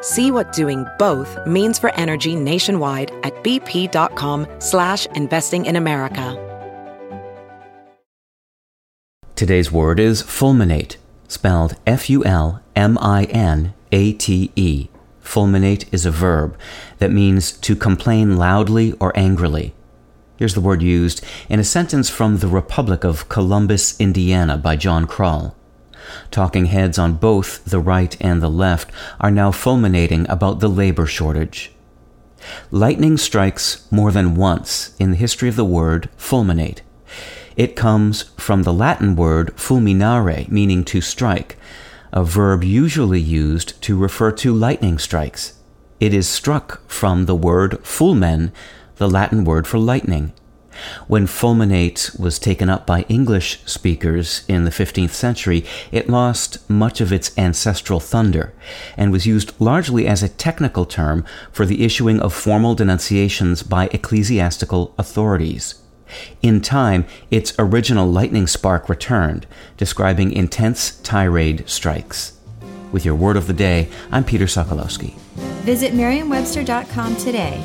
See what doing both means for energy nationwide at bp.com slash investing in America. Today's word is fulminate, spelled F-U-L-M-I-N-A-T-E. Fulminate is a verb that means to complain loudly or angrily. Here's the word used in a sentence from The Republic of Columbus, Indiana by John Kroll. Talking heads on both the right and the left are now fulminating about the labor shortage. Lightning strikes more than once in the history of the word fulminate. It comes from the Latin word fulminare, meaning to strike, a verb usually used to refer to lightning strikes. It is struck from the word fulmen, the Latin word for lightning. When fulminate was taken up by English speakers in the 15th century, it lost much of its ancestral thunder and was used largely as a technical term for the issuing of formal denunciations by ecclesiastical authorities. In time, its original lightning spark returned, describing intense tirade strikes. With your word of the day, I'm Peter Sokolowski. Visit Merriam-Webster.com today